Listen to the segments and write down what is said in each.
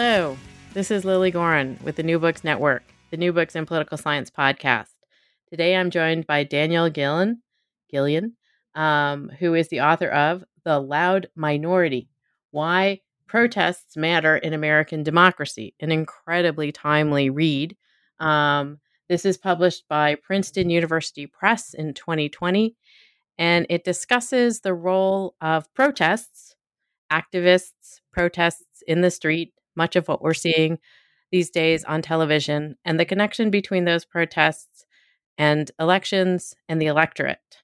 Hello, this is Lilly Goren with the New Books Network, the New Books in Political Science podcast. Today I'm joined by Daniel Gillen, Gillion, um, who is the author of The Loud Minority Why Protests Matter in American Democracy, an incredibly timely read. Um, this is published by Princeton University Press in 2020, and it discusses the role of protests, activists, protests in the street, much of what we're seeing these days on television and the connection between those protests and elections and the electorate.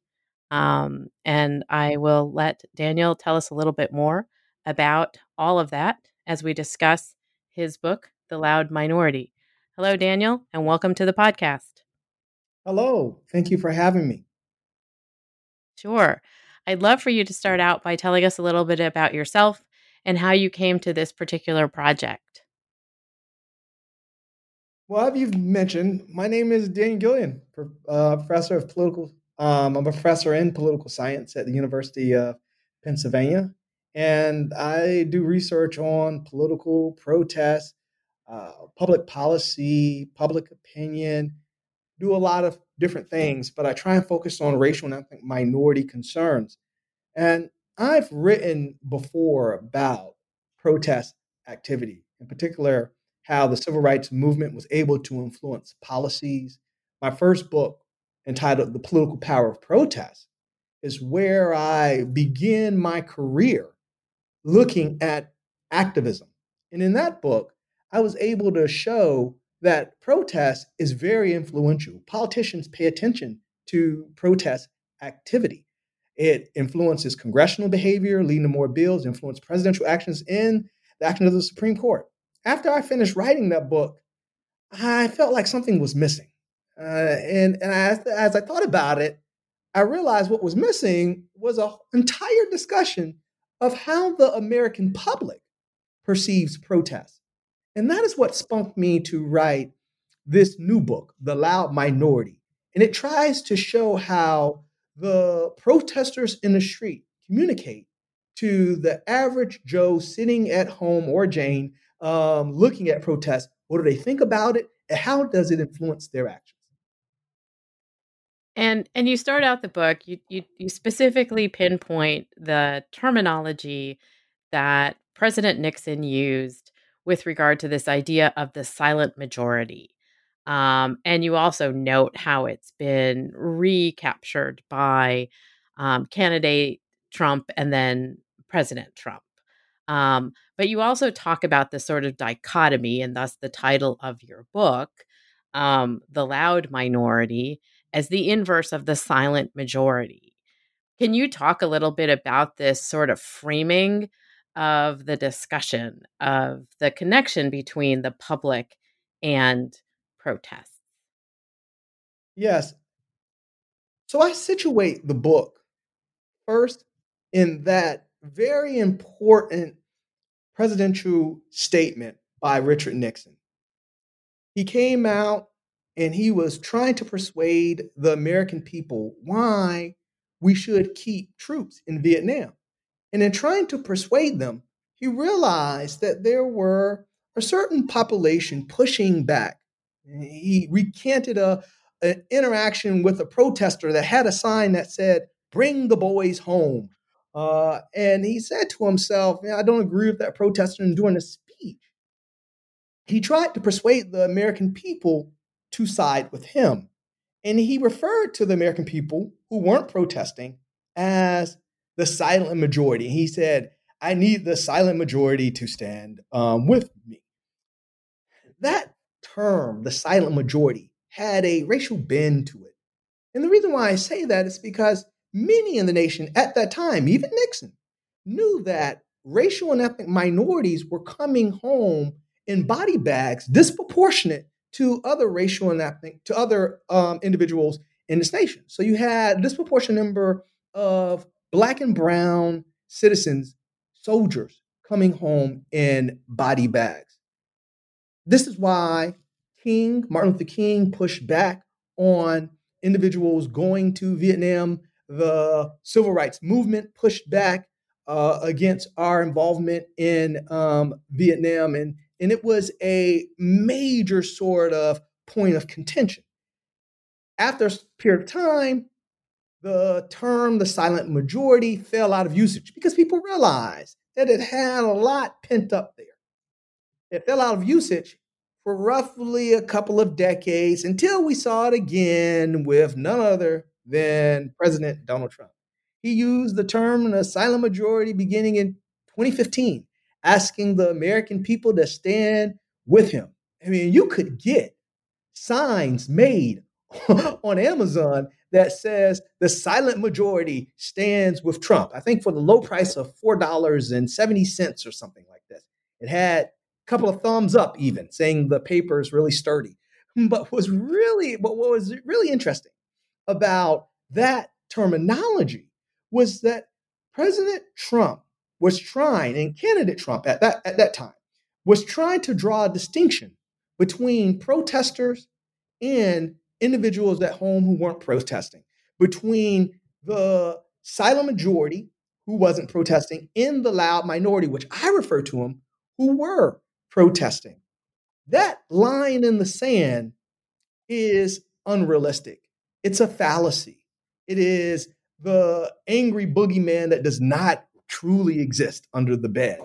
Um, and I will let Daniel tell us a little bit more about all of that as we discuss his book, The Loud Minority. Hello, Daniel, and welcome to the podcast. Hello. Thank you for having me. Sure. I'd love for you to start out by telling us a little bit about yourself and how you came to this particular project. Well, as you've mentioned, my name is Dan Gillion, uh, professor of political. Um, I'm a professor in political science at the University of Pennsylvania, and I do research on political protest, uh, public policy, public opinion. Do a lot of different things, but I try and focus on racial and ethnic minority concerns. And I've written before about protest activity, in particular, how the civil rights movement was able to influence policies. My first book, entitled The Political Power of Protest, is where I begin my career looking at activism. And in that book, I was able to show that protest is very influential. Politicians pay attention to protest activity. It influences congressional behavior, leading to more bills, influence presidential actions and the actions of the Supreme Court. After I finished writing that book, I felt like something was missing. Uh, and and as, as I thought about it, I realized what was missing was an entire discussion of how the American public perceives protest. And that is what spunked me to write this new book, The Loud Minority. And it tries to show how the protesters in the street communicate to the average Joe sitting at home or Jane um, looking at protests. What do they think about it? And how does it influence their actions? And and you start out the book, you you, you specifically pinpoint the terminology that President Nixon used with regard to this idea of the silent majority. Um, and you also note how it's been recaptured by um, candidate Trump and then President Trump. Um, but you also talk about the sort of dichotomy, and thus the title of your book, um, The Loud Minority, as the inverse of the silent majority. Can you talk a little bit about this sort of framing of the discussion of the connection between the public and protests? Yes. So I situate the book first in that very important presidential statement by Richard Nixon. He came out and he was trying to persuade the American people why we should keep troops in Vietnam. And in trying to persuade them, he realized that there were a certain population pushing back he recanted a, an interaction with a protester that had a sign that said, Bring the boys home. Uh, and he said to himself, I don't agree with that protester during a speech. He tried to persuade the American people to side with him. And he referred to the American people who weren't protesting as the silent majority. He said, I need the silent majority to stand um, with me. That term, the silent majority, had a racial bend to it. And the reason why I say that is because many in the nation at that time, even Nixon, knew that racial and ethnic minorities were coming home in body bags disproportionate to other racial and ethnic to other um, individuals in this nation. So you had a disproportionate number of black and brown citizens, soldiers coming home in body bags. This is why King, Martin Luther King, pushed back on individuals going to Vietnam. The civil rights movement pushed back uh, against our involvement in um, Vietnam, and and it was a major sort of point of contention. After a period of time, the term the silent majority fell out of usage because people realized that it had a lot pent up there. It fell out of usage for roughly a couple of decades until we saw it again with none other than President Donald Trump. He used the term the silent majority beginning in 2015, asking the American people to stand with him. I mean, you could get signs made on Amazon that says the silent majority stands with Trump. I think for the low price of $4.70 or something like this. It had couple of thumbs up, even saying the paper is really sturdy. But was really, but what was really interesting about that terminology was that President Trump was trying, and candidate Trump at that, at that time, was trying to draw a distinction between protesters and individuals at home who weren't protesting, between the silent majority who wasn't protesting and the loud minority, which I refer to them, who were protesting. That line in the sand is unrealistic. It's a fallacy. It is the angry boogeyman that does not truly exist under the bed.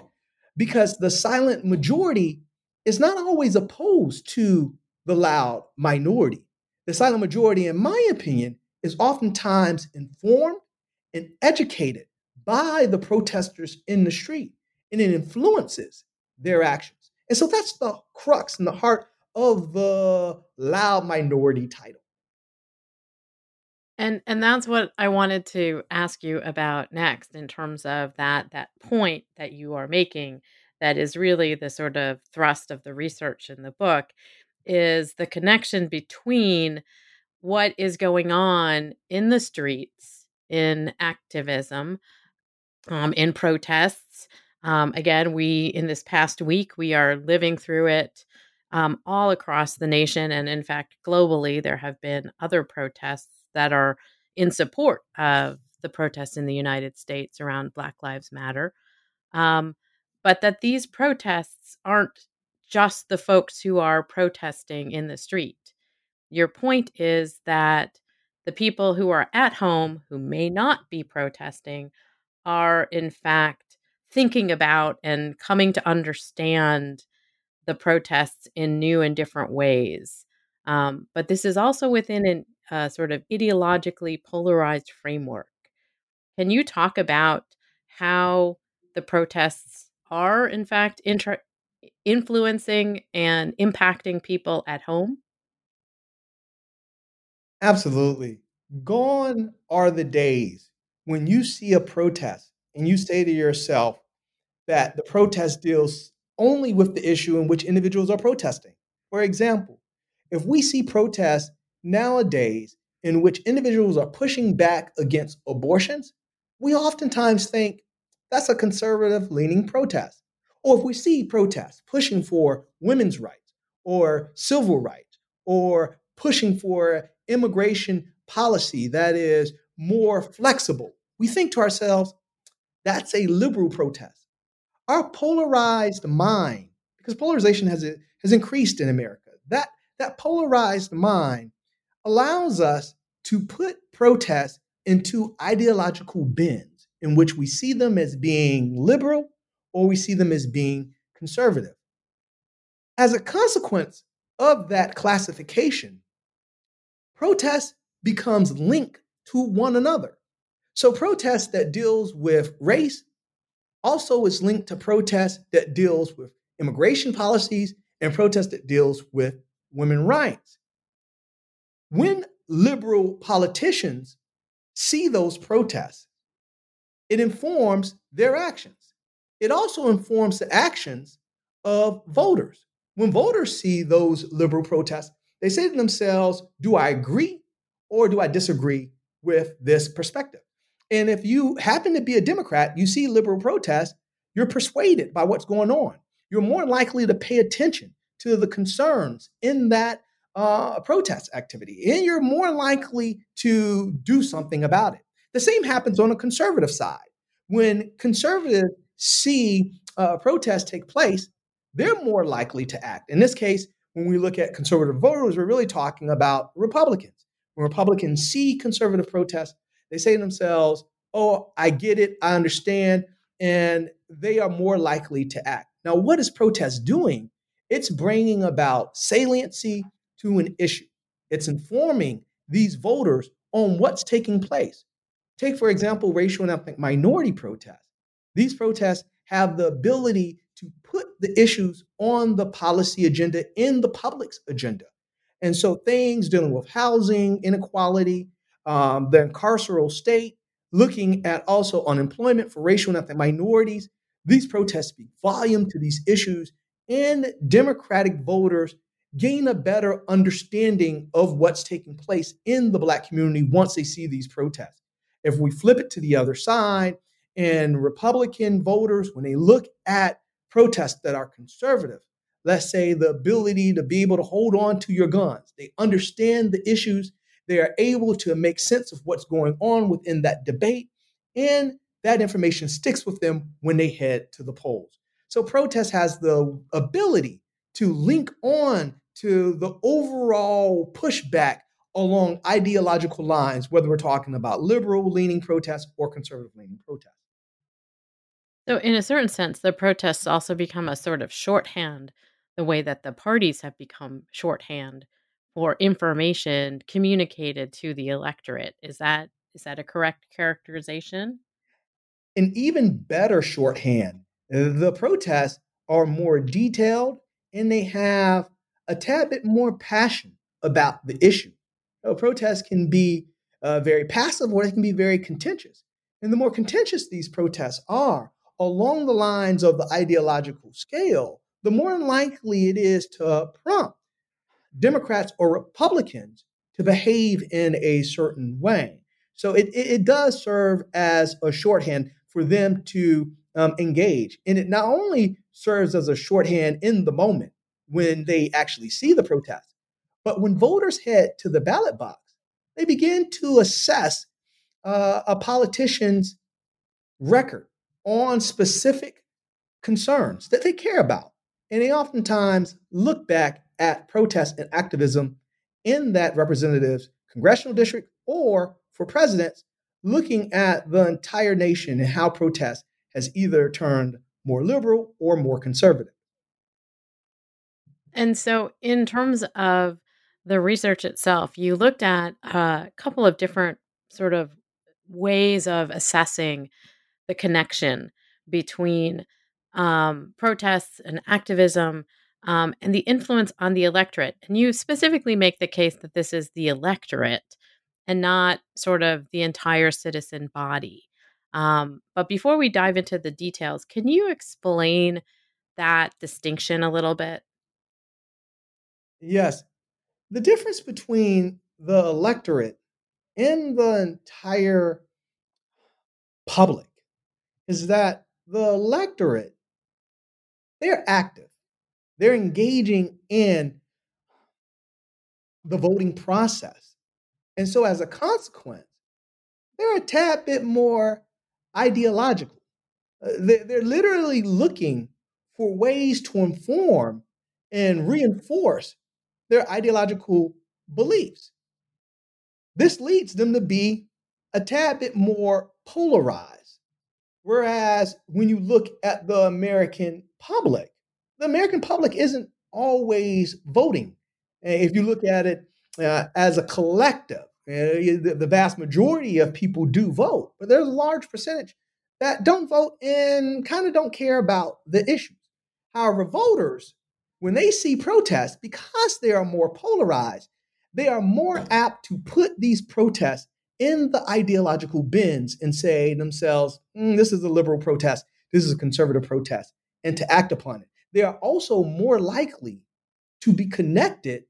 Because the silent majority is not always opposed to the loud minority. The silent majority, in my opinion, is oftentimes informed and educated by the protesters in the street, and it influences their actions. And so that's the crux and the heart of the loud minority title. And and that's what I wanted to ask you about next in terms of that that point that you are making that is really the sort of thrust of the research in the book is the connection between what is going on in the streets in activism um, in protests um, again we in this past week we are living through it um, all across the nation and in fact globally there have been other protests that are in support of the protests in the united states around black lives matter um, but that these protests aren't just the folks who are protesting in the street. Your point is that the people who are at home who may not be protesting are, in fact, thinking about and coming to understand the protests in new and different ways. Um, but this is also within a uh, sort of ideologically polarized framework. Can you talk about how the protests are, in fact, inter- influencing and impacting people at home? Absolutely. Gone are the days when you see a protest and you say to yourself that the protest deals only with the issue in which individuals are protesting. For example, if we see protests nowadays in which individuals are pushing back against abortions, we oftentimes think that's a conservative leaning protest. Or if we see protests pushing for women's rights or civil rights or pushing for immigration policy that is more flexible, we think to ourselves, that's a liberal protest. Our polarized mind, because polarization has, has increased in America, that, that polarized mind allows us to put protests into ideological bins in which we see them as being liberal or we see them as being conservative. As a consequence of that classification, protest becomes linked to one another. So protest that deals with race also is linked to protest that deals with immigration policies and protest that deals with women rights. When liberal politicians see those protests, it informs their actions. it also informs the actions of voters. When voters see those liberal protests, they say to themselves, Do I agree or do I disagree with this perspective? And if you happen to be a Democrat, you see liberal protests, you're persuaded by what's going on. You're more likely to pay attention to the concerns in that uh, protest activity, and you're more likely to do something about it. The same happens on the conservative side. When conservatives see a protest take place, they're more likely to act. In this case, when we look at conservative voters, we're really talking about Republicans. When Republicans see conservative protests, they say to themselves, Oh, I get it, I understand, and they are more likely to act. Now, what is protest doing? It's bringing about saliency to an issue, it's informing these voters on what's taking place. Take, for example, racial and ethnic minority protests. These protests have the ability to put the issues on the policy agenda in the public's agenda. And so things dealing with housing, inequality, um, the carceral state, looking at also unemployment for racial and ethnic minorities, these protests speak volume to these issues, and Democratic voters gain a better understanding of what's taking place in the Black community once they see these protests. If we flip it to the other side, and Republican voters, when they look at protests that are conservative, let's say the ability to be able to hold on to your guns, they understand the issues, they are able to make sense of what's going on within that debate, and that information sticks with them when they head to the polls. So, protest has the ability to link on to the overall pushback along ideological lines, whether we're talking about liberal leaning protests or conservative leaning protests. So, in a certain sense, the protests also become a sort of shorthand, the way that the parties have become shorthand for information communicated to the electorate. Is that is that a correct characterization? An even better shorthand. The protests are more detailed and they have a tad bit more passion about the issue. A protest can be uh, very passive or it can be very contentious. And the more contentious these protests are along the lines of the ideological scale, the more likely it is to prompt Democrats or Republicans to behave in a certain way. So it, it, does serve as a shorthand for them to um, engage. And it not only serves as a shorthand in the moment when they actually see the protest, but when voters head to the ballot box, they begin to assess uh, a politician's record on specific concerns that they care about. And they oftentimes look back at protest and activism in that representative's congressional district or for presidents, looking at the entire nation and how protest has either turned more liberal or more conservative. And so, in terms of the research itself, you looked at a couple of different sort of ways of assessing the connection between um, protests and activism um, and the influence on the electorate. And you specifically make the case that this is the electorate and not sort of the entire citizen body. Um, but before we dive into the details, can you explain that distinction a little bit? Yes. The difference between the electorate and the entire public is that the electorate, they're active, they're engaging in the voting process. And so, as a consequence, they're a tad bit more ideological. Uh, they're literally looking for ways to inform and reinforce their ideological beliefs. This leads them to be a tad bit more polarized. Whereas when you look at the American public, the American public isn't always voting. If you look at it uh, as a collective, uh, the, vast majority of people do vote, but there's a large percentage that don't vote and kind of don't care about the issues. However, voters when they see protests, because they are more polarized, they are more apt to put these protests in the ideological bins and say themselves, mm, this is a liberal protest. this is a conservative protest and to act upon it. They are also more likely to be connected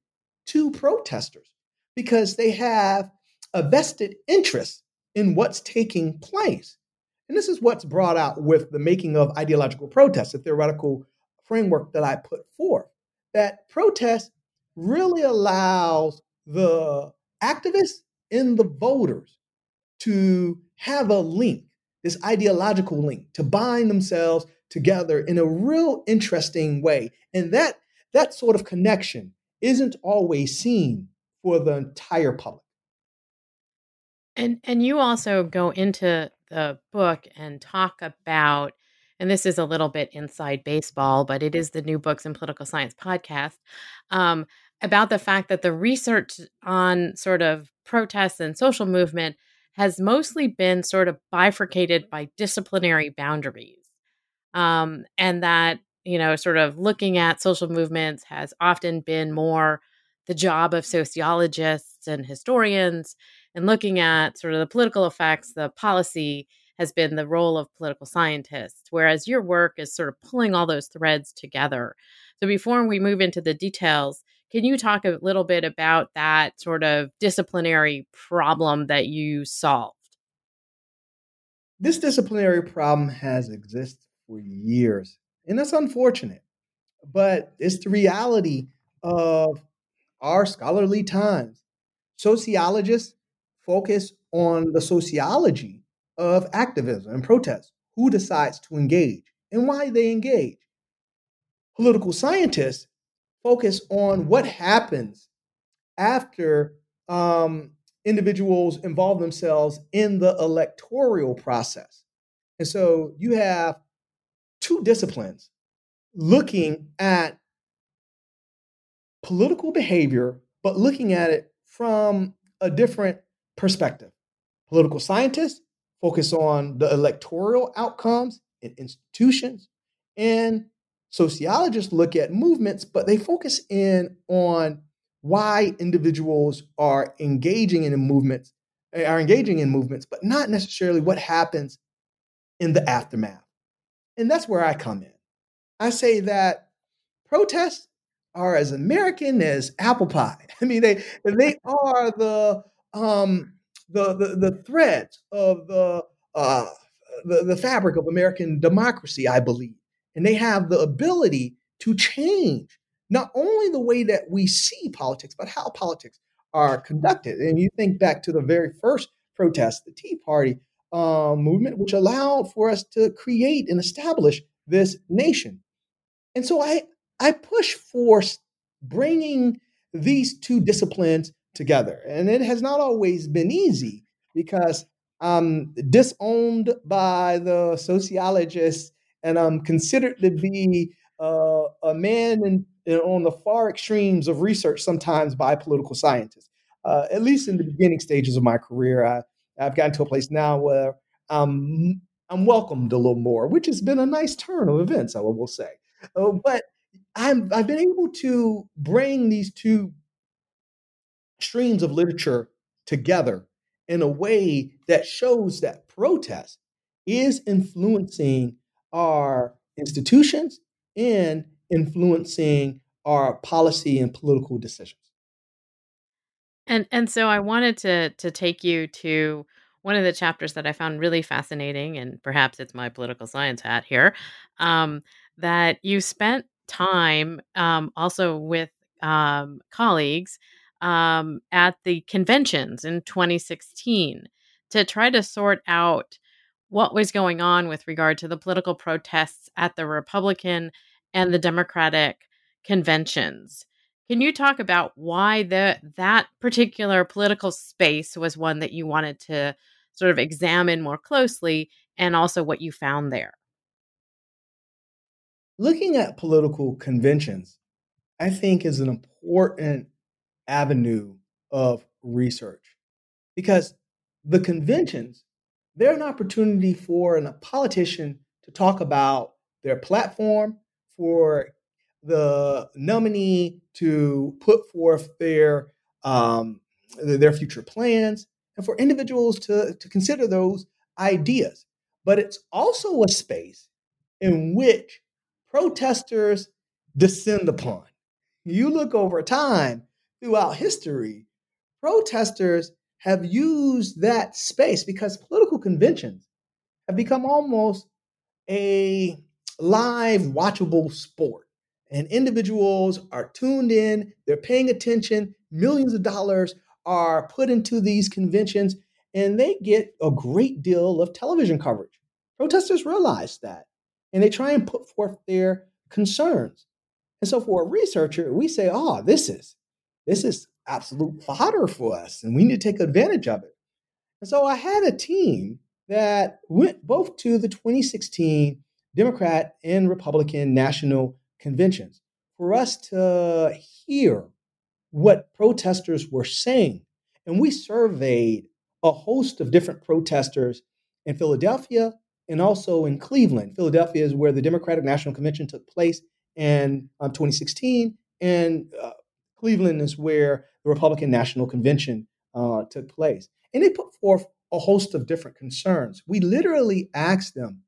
to protesters because they have a vested interest in what's taking place. And this is what's brought out with the making of ideological protest, a theoretical framework that I put forth. That protest really allows the activists and the voters to have a link, this ideological link, to bind themselves together in a real interesting way. And that that sort of connection isn't always seen for the entire public. And and you also go into the book and talk about and this is a little bit inside baseball, but it is the New Books in Political Science podcast um, about the fact that the research on sort of protests and social movement has mostly been sort of bifurcated by disciplinary boundaries. Um, and that, you know, sort of looking at social movements has often been more the job of sociologists and historians and looking at sort of the political effects, the policy has been the role of political scientists, whereas your work is sort of pulling all those threads together. So before we move into the details, can you talk a little bit about that sort of disciplinary problem that you solved? This disciplinary problem has existed for years, and that's unfortunate. But it's the reality of our scholarly times. Sociologists focus on the sociology of activism and protest, who decides to engage and why they engage. Political scientists focus on what happens after um, individuals involve themselves in the electoral process. And so you have two disciplines looking at political behavior, but looking at it from a different perspective. Political scientists focus on the electoral outcomes in institutions, and sociologists look at movements, but they focus in on why individuals are engaging in movements, eh, are engaging in movements, but not necessarily what happens in the aftermath. And that's where I come in. I say that protests are as American as apple pie. I mean, they they are the um, the, the the threads of the, uh, the the fabric of American democracy, I believe, and they have the ability to change not only the way that we see politics, but how politics are conducted. And you think back to the very first protest, the Tea Party uh, movement, which allowed for us to create and establish this nation. And so I I push for bringing these two disciplines together. And it has not always been easy because I'm disowned by the sociologists and I'm considered to be uh, a man in, in, on the far extremes of research sometimes by political scientists. Uh, at least in the beginning stages of my career, I, I've gotten to a place now where I'm, I'm welcomed a little more, which has been a nice turn of events, I will say. Uh, but I'm, I've been able to bring these two streams of literature together in a way that shows that protest is influencing our institutions and influencing our policy and political decisions. And and so I wanted to to take you to one of the chapters that I found really fascinating, and perhaps it's my political science hat here, um, that you spent time um, also with um, colleagues um, at the conventions in 2016 to try to sort out what was going on with regard to the political protests at the Republican and the Democratic conventions. Can you talk about why the that particular political space was one that you wanted to sort of examine more closely and also what you found there? Looking at political conventions, I think is an important avenue of research because the conventions they're an opportunity for a politician to talk about their platform for the nominee to put forth their um, their future plans and for individuals to, to consider those ideas but it's also a space in which protesters descend upon. You look over time throughout history, protesters have used that space because political conventions have become almost a live, watchable sport. And individuals are tuned in, they're paying attention, millions of dollars are put into these conventions, and they get a great deal of television coverage. Protesters realize that, and they try and put forth their concerns. And so for a researcher, we say, oh, this is this is absolute fodder for us, and we need to take advantage of it. And so I had a team that went both to the 2016 Democrat and Republican national conventions for us to hear what protesters were saying. And we surveyed a host of different protesters in Philadelphia and also in Cleveland. Philadelphia is where the Democratic National Convention took place in um, 2016, and uh, Cleveland is where the Republican National Convention uh, took place. And they put forth a host of different concerns. We literally asked them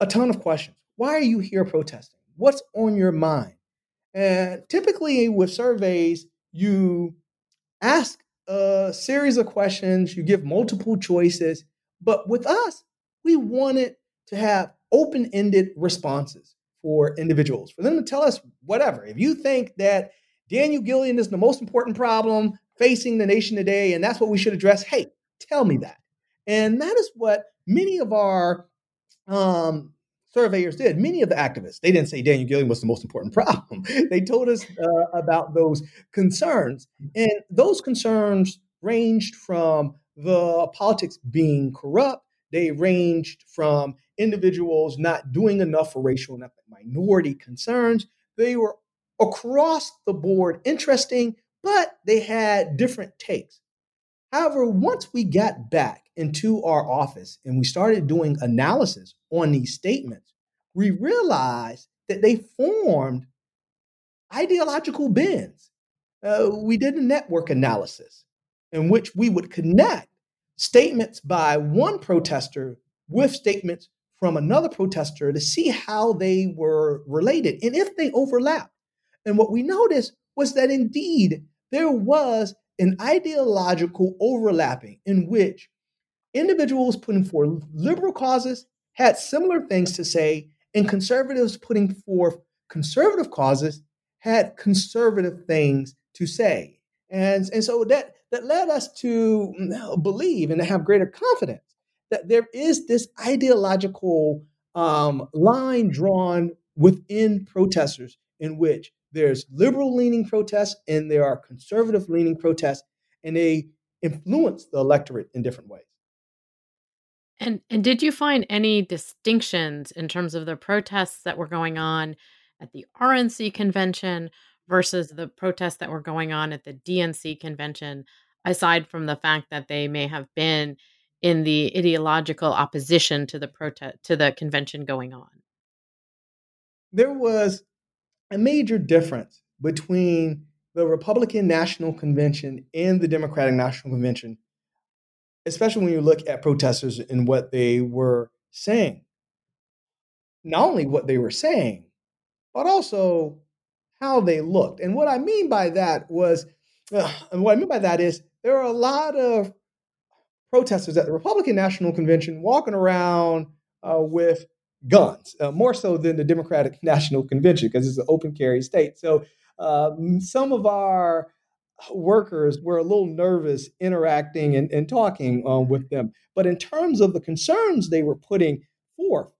a ton of questions. Why are you here protesting? What's on your mind? And typically, with surveys, you ask a series of questions, you give multiple choices. But with us, we wanted to have open ended responses for individuals, for them to tell us whatever. If you think that Daniel Gillion is the most important problem facing the nation today, and that's what we should address, hey, tell me that. And that is what many of our um, surveyors did. Many of the activists, they didn't say Daniel Gillion was the most important problem. they told us uh, about those concerns. And those concerns ranged from the politics being corrupt, they ranged from individuals not doing enough for racial and ethnic minority concerns. They were across the board interesting, but they had different takes. However, once we got back into our office and we started doing analysis on these statements, we realized that they formed ideological bins. Uh, we did a network analysis in which we would connect statements by one protester with statements from another protester to see how they were related and if they overlap. And what we noticed was that indeed there was an ideological overlapping in which individuals putting forth liberal causes had similar things to say, and conservatives putting forth conservative causes had conservative things to say. And, and so that, that led us to believe and to have greater confidence that there is this ideological um, line drawn within protesters in which there's liberal leaning protests and there are conservative leaning protests, and they influence the electorate in different ways. And and did you find any distinctions in terms of the protests that were going on at the RNC convention versus the protests that were going on at the DNC convention, aside from the fact that they may have been in the ideological opposition to the protest to the convention going on? There was a major difference between the Republican National Convention and the Democratic National Convention, especially when you look at protesters and what they were saying. Not only what they were saying, but also how they looked. And what I mean by that was, and what I mean by that is there are a lot of protesters at the Republican National Convention walking around uh, with guns, uh, more so than the Democratic National Convention because it's an open carry state. So um, some of our workers were a little nervous interacting and, and talking uh, with them. But in terms of the concerns they were putting forth,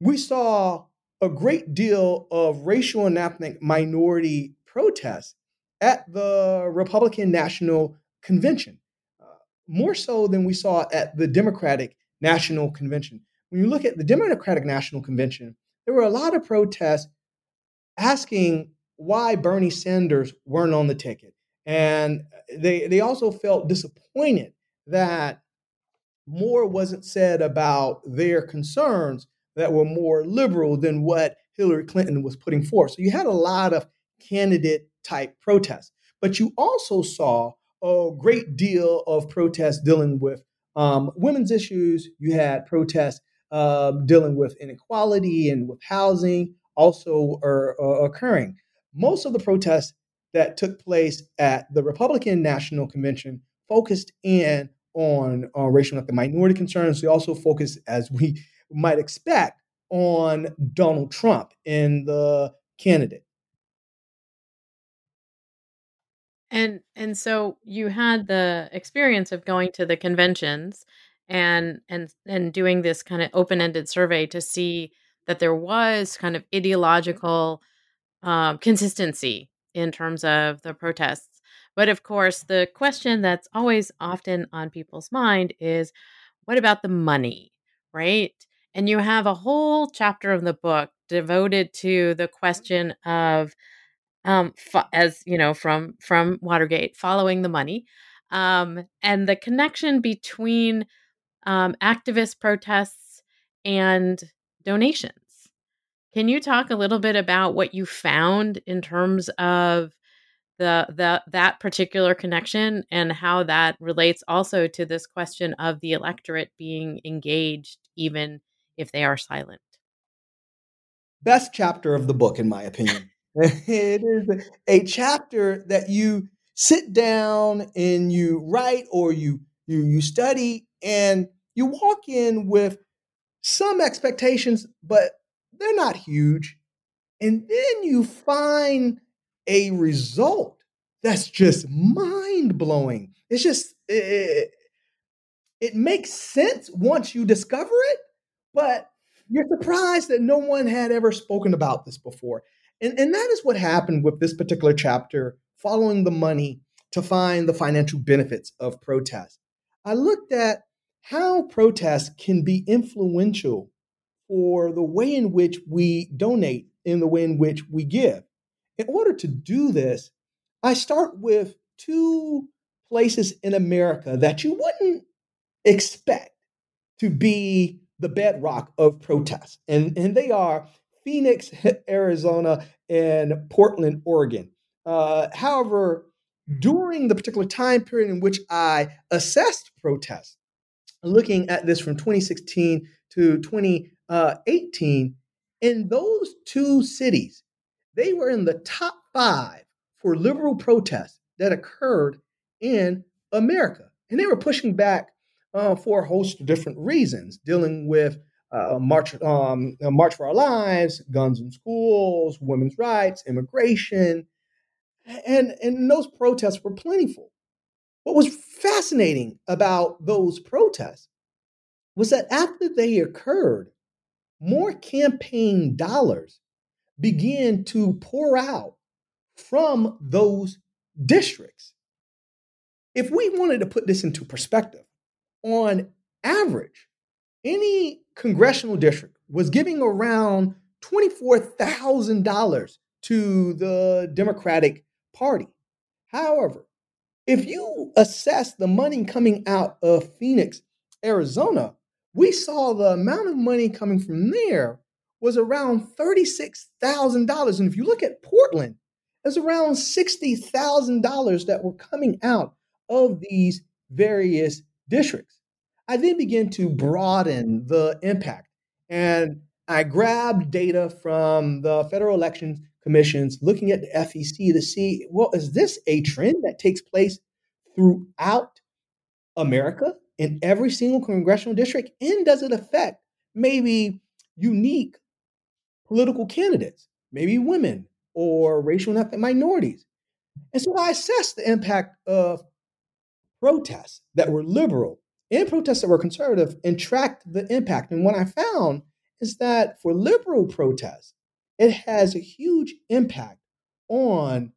we saw a great deal of racial and ethnic minority protests at the Republican National Convention, uh, more so than we saw at the Democratic National Convention when you look at the Democratic National Convention, there were a lot of protests asking why Bernie Sanders weren't on the ticket. And they, they also felt disappointed that more wasn't said about their concerns that were more liberal than what Hillary Clinton was putting forth. So you had a lot of candidate type protests, but you also saw a great deal of protests dealing with um, women's issues. You had protests uh, dealing with inequality and with housing also are, are occurring. Most of the protests that took place at the Republican National Convention focused in on, on racial and minority concerns. They also focused, as we might expect, on Donald Trump and the candidate. And and so you had the experience of going to the conventions and and and doing this kind of open-ended survey to see that there was kind of ideological um, consistency in terms of the protests. But of course, the question that's always often on people's mind is what about the money, right? And you have a whole chapter of the book devoted to the question of um, fo- as you know from from Watergate, following the money, um, and the connection between um, activist protests and donations. Can you talk a little bit about what you found in terms of the the that particular connection and how that relates also to this question of the electorate being engaged even if they are silent? Best chapter of the book, in my opinion. it is a chapter that you sit down and you write or you you you study and you walk in with some expectations but they're not huge and then you find a result that's just mind blowing it's just it, it makes sense once you discover it but you're surprised that no one had ever spoken about this before and, and that is what happened with this particular chapter, following the money to find the financial benefits of protest. I looked at how protests can be influential for the way in which we donate, in the way in which we give. In order to do this, I start with two places in America that you wouldn't expect to be the bedrock of protest. And, and they are Phoenix, Arizona, and Portland, Oregon. Uh, however, during the particular time period in which I assessed protests, looking at this from 2016 to 2018, in those two cities, they were in the top five for liberal protests that occurred in America. And they were pushing back uh, for a host of different reasons, dealing with uh, March, um, March for Our Lives, guns in schools, women's rights, immigration, and and those protests were plentiful. What was fascinating about those protests was that after they occurred, more campaign dollars began to pour out from those districts. If we wanted to put this into perspective, on average, any congressional district was giving around $24,000 to the Democratic Party. However, if you assess the money coming out of Phoenix, Arizona, we saw the amount of money coming from there was around $36,000. And if you look at Portland, it's around $60,000 that were coming out of these various districts. I then began to broaden the impact. And I grabbed data from the Federal Election Commissions, looking at the FEC to see, well, is this a trend that takes place throughout America in every single congressional district? And does it affect maybe unique political candidates, maybe women or racial and ethnic minorities? And so I assessed the impact of protests that were liberal and protests that were conservative and tracked the impact. And what I found is that for liberal protests, it has a huge impact on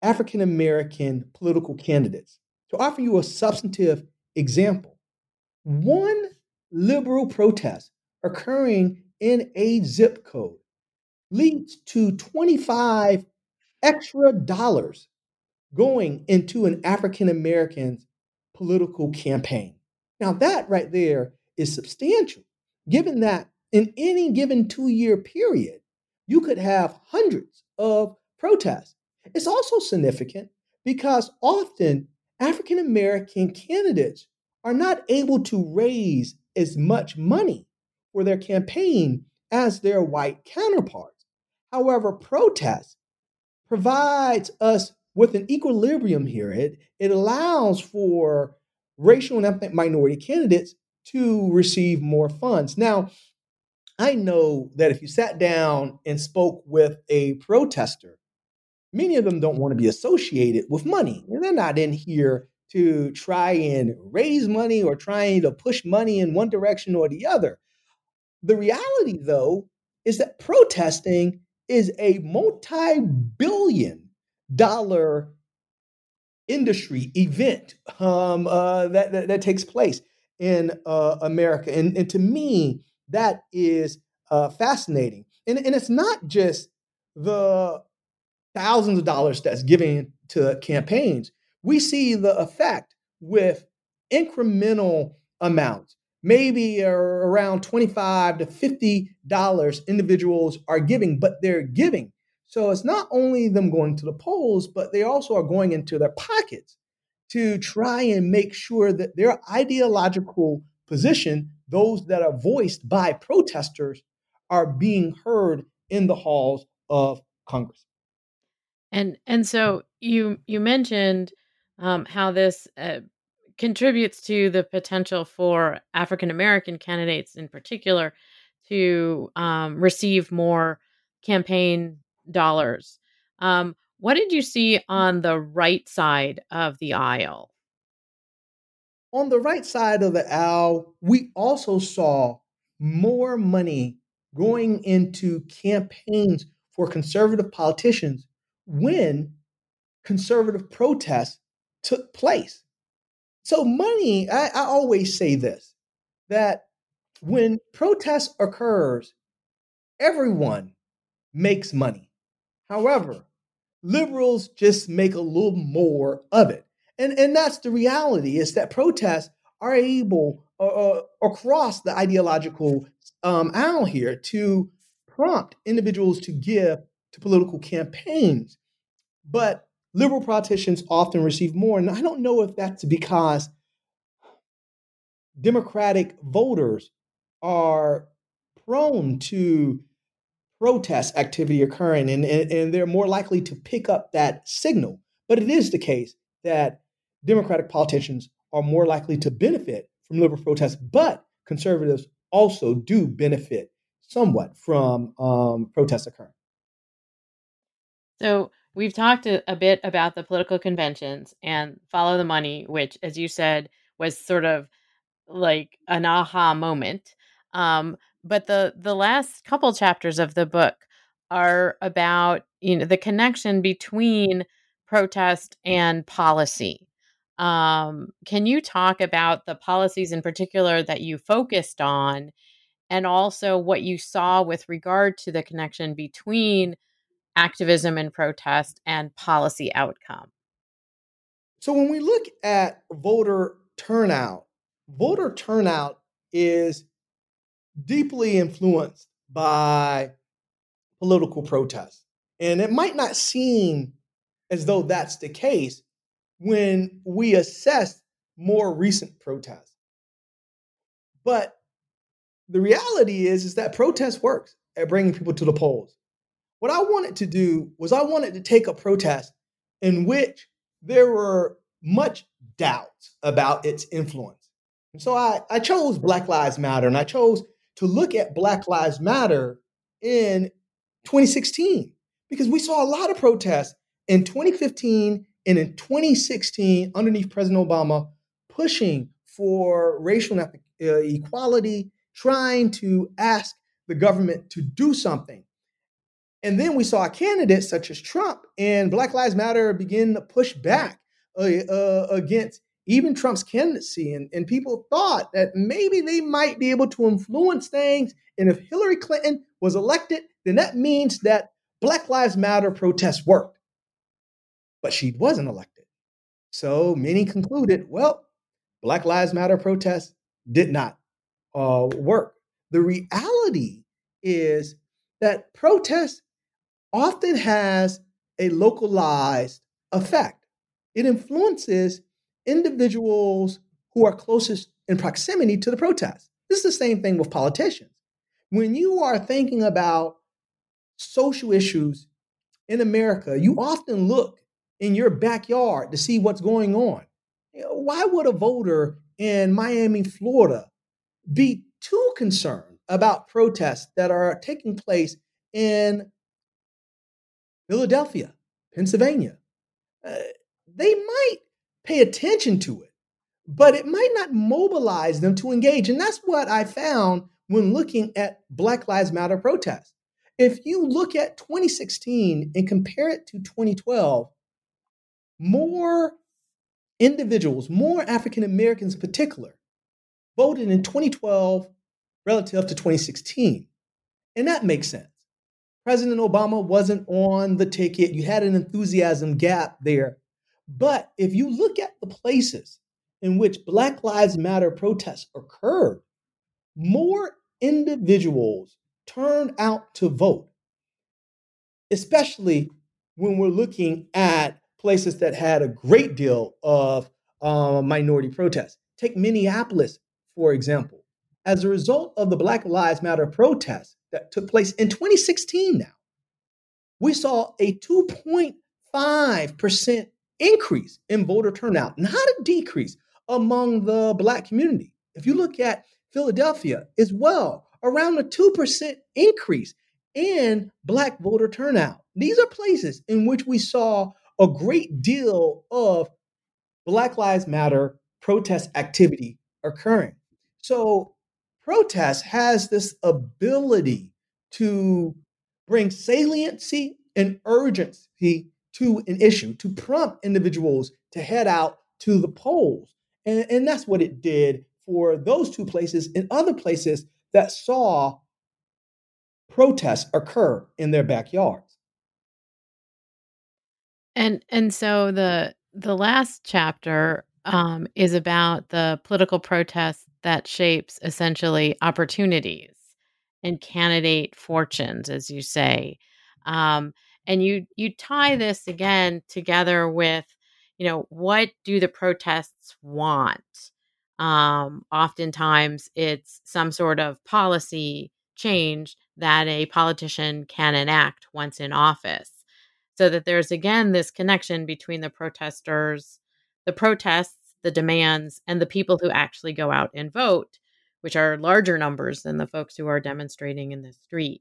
African American political candidates. To offer you a substantive example, one liberal protest occurring in a zip code leads to 25 extra dollars going into an African American political campaign. Now, that right there is substantial, given that in any given two year period, you could have hundreds of protests. It's also significant because often African American candidates are not able to raise as much money for their campaign as their white counterparts. However, protest provides us with an equilibrium here. It, it allows for racial and ethnic minority candidates to receive more funds. Now, I know that if you sat down and spoke with a protester, many of them don't want to be associated with money. And they're not in here to try and raise money or trying to push money in one direction or the other. The reality, though, is that protesting is a multi billion dollar industry event um, uh, that, that, that, takes place in uh, America. And, and to me, that is uh, fascinating. And, and it's not just the thousands of dollars that's given to campaigns. We see the effect with incremental amounts. Maybe around 25 to 50 dollars individuals are giving, but they're giving. So it's not only them going to the polls, but they also are going into their pockets to try and make sure that their ideological position, those that are voiced by protesters, are being heard in the halls of Congress. And and so you you mentioned um, how this uh, contributes to the potential for African American candidates, in particular, to um, receive more campaign dollars. Um, what did you see on the right side of the aisle? On the right side of the aisle, we also saw more money going into campaigns for conservative politicians when conservative protests took place. So, money, I, I always say this that when protest occurs, everyone makes money. However, liberals just make a little more of it. And, and that's the reality is that protests are able uh, uh, across the ideological um, aisle here to prompt individuals to give to political campaigns. But liberal politicians often receive more. And I don't know if that's because Democratic voters are prone to protest activity occurring and, and, and they're more likely to pick up that signal. But it is the case that Democratic politicians are more likely to benefit from liberal protests, but conservatives also do benefit somewhat from um, protests occurring. So we've talked a, a, bit about the political conventions and follow the money, which, as you said, was sort of like an aha moment. Um, but the the last couple chapters of the book are about you know the connection between protest and policy. Um, can you talk about the policies in particular that you focused on, and also what you saw with regard to the connection between activism and protest and policy outcome? So, when we look at voter turnout, voter turnout is deeply influenced by political protest. And it might not seem as though that's the case when we assess more recent protests. But the reality is, is that protest works at bringing people to the polls. What I wanted to do was I wanted to take a protest in which there were much doubts about its influence. And so I, I chose Black Lives Matter and I chose to look at Black Lives Matter in 2016 because we saw a lot of protests in 2015 and in 2016 underneath President Obama pushing for racial uh, equality, trying to ask the government to do something. And then we saw candidates such as Trump and Black Lives Matter begin to push back uh, uh, against even Trump's candidacy. And, and people thought that maybe they might be able to influence things. And if Hillary Clinton was elected, then that means that Black Lives Matter protests worked. But she wasn't elected. So many concluded, well, Black Lives Matter protests did not uh, work. The reality is that protest often has a localized effect. It influences individuals who are closest in proximity to the protest. This is the same thing with politicians. When you are thinking about social issues in America, you often look in your backyard to see what's going on. You know, why would a voter in Miami, Florida be too concerned about protests that are taking place in Philadelphia, Pennsylvania? Uh, they might pay attention to it, but it might not mobilize them to engage. And that's what I found when looking at Black Lives Matter protests. If you look at 2016 and compare it to 2012, more individuals, more African Americans in particular, voted in 2012 relative to 2016. And that makes sense. President Obama wasn't on the ticket. You had an enthusiasm gap there. But if you look at the places in which Black Lives Matter protests occurred, more individuals turned out to vote, especially when we're looking at places that had a great deal of uh, minority protests. Take Minneapolis, for example. As a result of the Black Lives Matter protests that took place in 2016 now, we saw a 2.5% increase in voter turnout, not a decrease among the Black community. If you look at Philadelphia as well, around a 2% increase in Black voter turnout. These are places in which we saw a great deal of Black Lives Matter protest activity occurring. So, protest has this ability to bring saliency and urgency to an issue, to prompt individuals to head out to the polls. And, and that's what it did for those two places and other places that saw protests occur in their backyards. And and so the the last chapter um, is about the political protests that shapes essentially opportunities and candidate fortunes, as you say. Um, and you you tie this again together with, you know, what do the protests want? Um, oftentimes, it's some sort of policy change that a politician can enact once in office. So that there's again this connection between the protesters, the protests, the demands, and the people who actually go out and vote, which are larger numbers than the folks who are demonstrating in the street.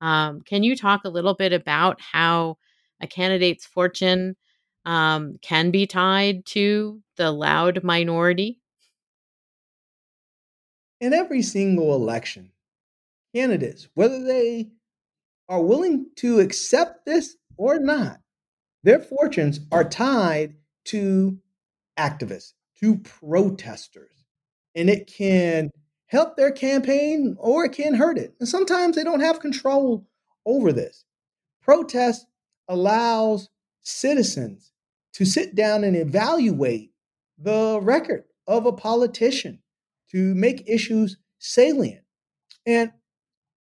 Um, can you talk a little bit about how a candidate's fortune um, can be tied to the loud minority? In every single election, candidates, whether they are willing to accept this or not, their fortunes are tied to activists, to protesters. And it can help their campaign or it can hurt it. And sometimes they don't have control over this. Protest allows citizens to sit down and evaluate the record of a politician, to make issues salient. And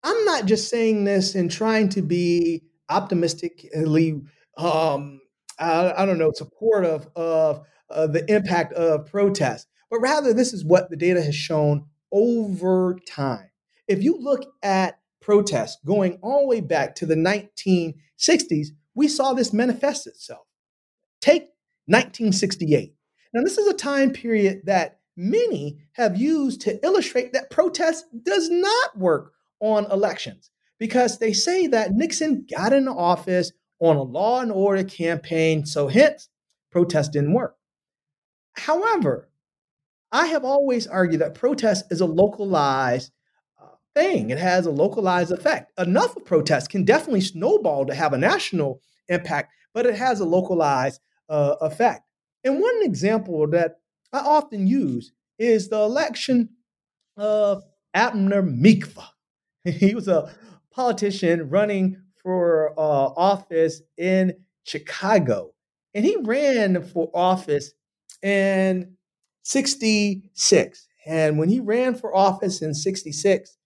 I'm not just saying this and trying to be optimistically, um, I, I, don't know, supportive of uh, the impact of protests, but rather this is what the data has shown over time. If you look at protests going all the way back to the 1960s, we saw this manifest itself. Take 1968. Now, this is a time period that many have used to illustrate that protest does not work on elections because they say that Nixon got into office on a law and order campaign, so hence protest didn't work. However, I have always argued that protest is a localized uh, thing. It has a localized effect. Enough of protest can definitely snowball to have a national impact, but it has a localized uh, effect. And one example that I often use is the election of Abner Mikva. he was a politician running for uh, office in Chicago. And he ran for office in 66. And when he ran for office in 66,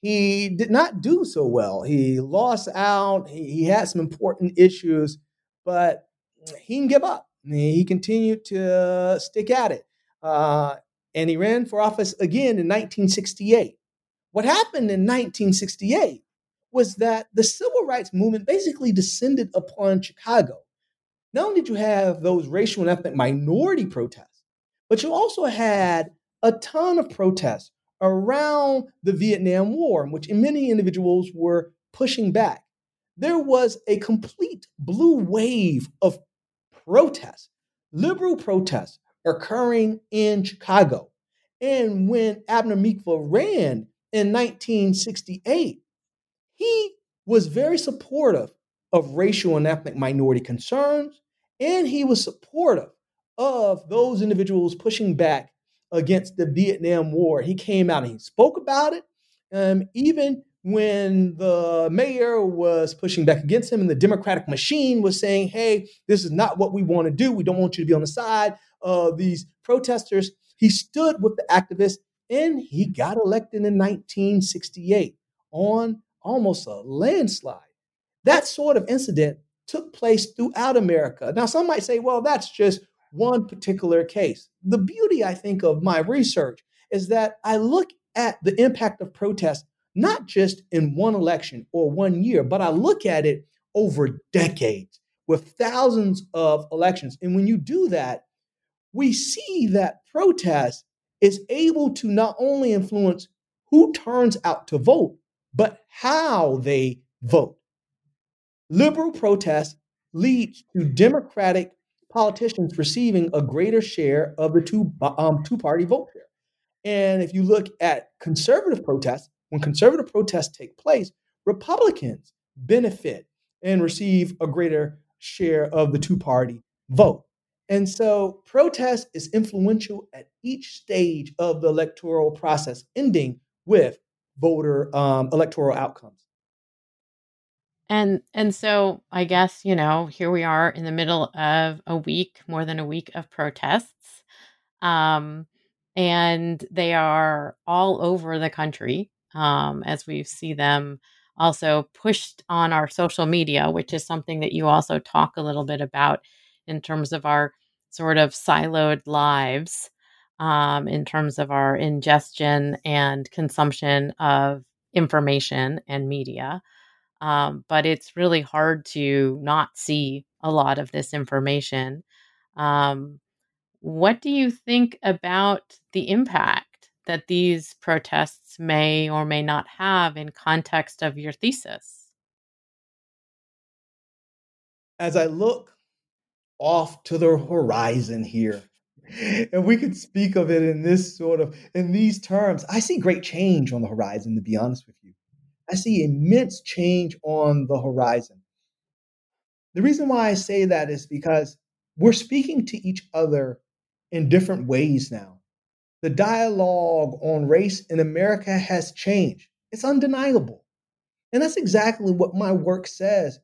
he did not do so well. He lost out, he, he had some important issues, but he didn't give up. He continued to stick at it. Uh, and he ran for office again in 1968. What happened in 1968 was that the civil rights movement basically descended upon Chicago. Not only did you have those racial and ethnic minority protests, but you also had a ton of protests around the Vietnam War, in which many individuals were pushing back. There was a complete blue wave of protests, liberal protests occurring in Chicago. And when Abner Mikva ran in 1968, he was very supportive of racial and ethnic minority concerns, and he was supportive of those individuals pushing back against the Vietnam War. He came out and he spoke about it. Um, even when the mayor was pushing back against him and the Democratic machine was saying, hey, this is not what we want to do. We don't want you to be on the side of these protesters. He stood with the activists and he got elected in 1968 on almost a landslide. That sort of incident took place throughout America. Now, some might say, well, that's just one particular case. The beauty, I think, of my research is that I look at the impact of protest not just in one election or one year, but I look at it over decades with thousands of elections. And when you do that, we see that protest is able to not only influence who turns out to vote, but how they vote. Liberal protest leads to Democratic politicians receiving a greater share of the two, um, two party vote share. And if you look at conservative protests, when conservative protests take place, Republicans benefit and receive a greater share of the two party vote. And so protest is influential at each stage of the electoral process, ending with voter um, electoral outcomes. And and so I guess, you know, here we are in the middle of a week, more than a week of protests. Um, and they are all over the country um, as we see them also pushed on our social media, which is something that you also talk a little bit about in terms of our sort of siloed lives, um, in terms of our ingestion and consumption of information and media. Um, but it's really hard to not see a lot of this information. Um, what do you think about the impact that these protests may or may not have in context of your thesis? As I look off to the horizon here, and we could speak of it in this sort of in these terms, I see great change on the horizon, to be honest with you. I see immense change on the horizon. The reason why I say that is because we're speaking to each other in different ways now. The dialogue on race in America has changed. It's undeniable. And that's exactly what my work says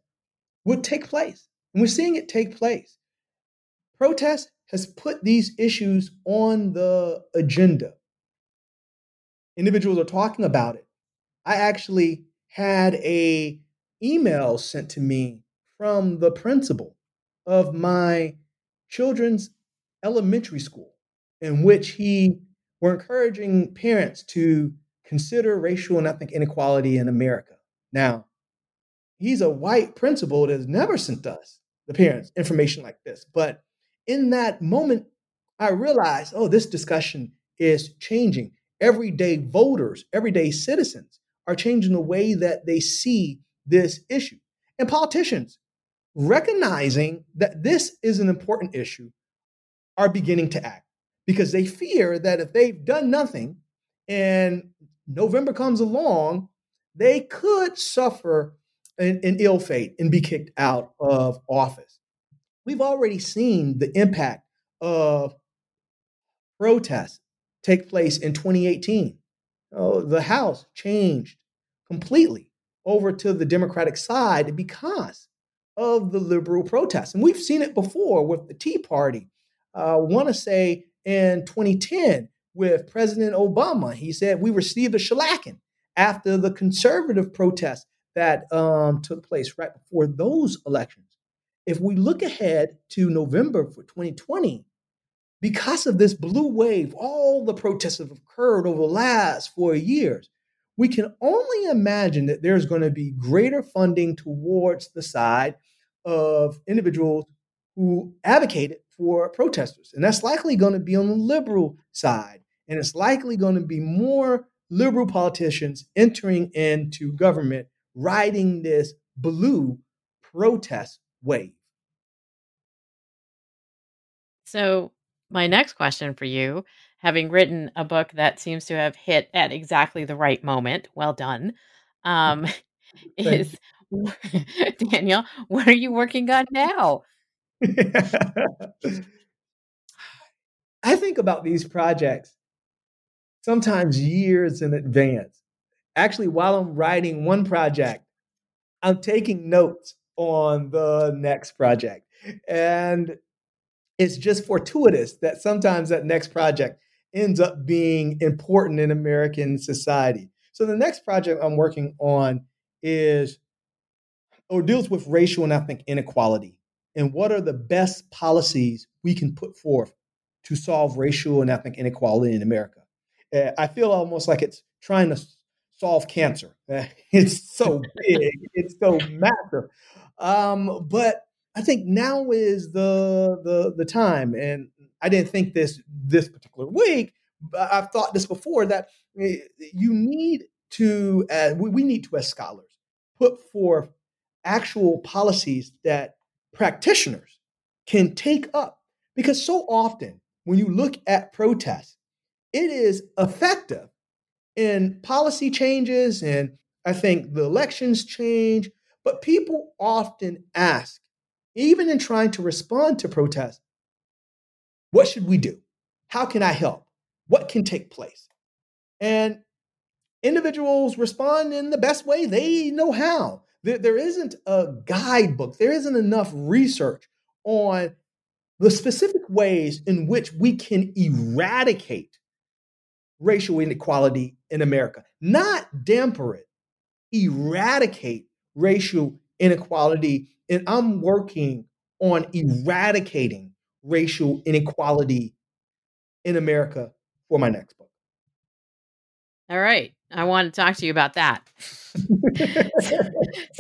would take place. And we're seeing it take place. Protest has put these issues on the agenda. Individuals are talking about it. I actually had a email sent to me from the principal of my children's elementary school in which he were encouraging parents to consider racial and ethnic inequality in America. Now, he's a white principal that has never sent us, the parents, information like this. But in that moment, I realized, oh, this discussion is changing. Everyday voters, everyday citizens are changing the way that they see this issue. And politicians, recognizing that this is an important issue, are beginning to act because they fear that if they've done nothing and November comes along, they could suffer an, an ill fate and be kicked out of office. We've already seen the impact of protests take place in 2018 oh, the House changed completely over to the Democratic side because of the liberal protests. And we've seen it before with the Tea Party. I uh, want to say in 2010 with President Obama, he said we received a shellacking after the conservative protests that um, took place right before those elections. If we look ahead to November for 2020, because of this blue wave, all the protests have occurred over the last four years. we can only imagine that there's going to be greater funding towards the side of individuals who advocated for protesters. And that's likely going to be on the liberal side. And it's likely going to be more liberal politicians entering into government riding this blue protest wave. So, my next question for you, having written a book that seems to have hit at exactly the right moment, well done, um, is Daniel, what are you working on now? I think about these projects sometimes years in advance. Actually, while I'm writing one project, I'm taking notes on the next project. And it's just fortuitous that sometimes that next project ends up being important in American society. So the next project I'm working on is or deals with racial and ethnic inequality and what are the best policies we can put forth to solve racial and ethnic inequality in America. Uh, I feel almost like it's trying to solve cancer. Uh, it's so big, it's so massive. Um, but I think now is the the the time, and I didn't think this this particular week. But I've thought this before that eh, you need to, uh, we, we need to, as scholars, put forth actual policies that practitioners can take up. Because so often, when you look at protests, it is effective in policy changes, and I think the elections change. But people often ask, even in trying to respond to protests, what should we do? How can I help? What can take place? And individuals respond in the best way they know how. There, isn't a guidebook, there isn't enough research on the specific ways in which we can eradicate racial inequality in America, not damper it, eradicate racial inequality. And I'm working on eradicating racial inequality in America for my next book. All right. I want to talk to you about that.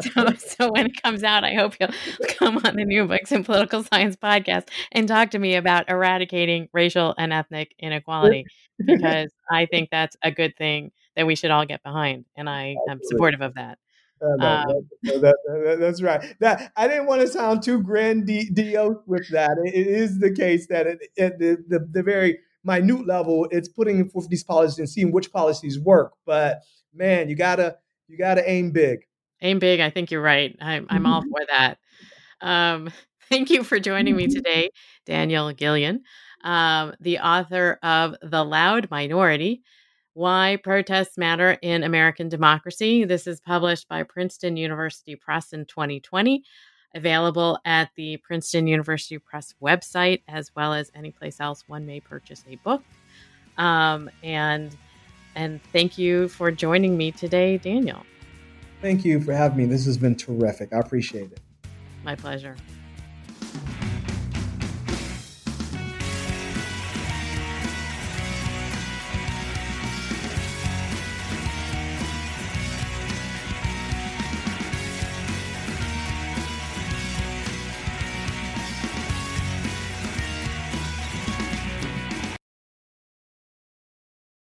so, so when it comes out, I hope you'll come on the New Books in Political Science podcast and talk to me about eradicating racial and ethnic inequality because I think that's a good thing that we should all get behind, and I am supportive of that. Uh, no, um, that, that, that's right. That I didn't want to sound too grandiose with that. it, it is the case that at the, the, the very minute level, it's putting forth these policies and seeing which policies work. But man, you gotta you gotta aim big. Aim big. I think you're right. I'm I'm all for that. Um, thank you for joining me today, Daniel Gillion, um, the author of The Loud Minority. Why Protests Matter in American Democracy. This is published by Princeton University Press in 2020 available at the Princeton University Press website, as well as any place else one may purchase a book. Um, and and thank you for joining me today, Daniel. Thank you for having me. This has been terrific. I appreciate it. My pleasure.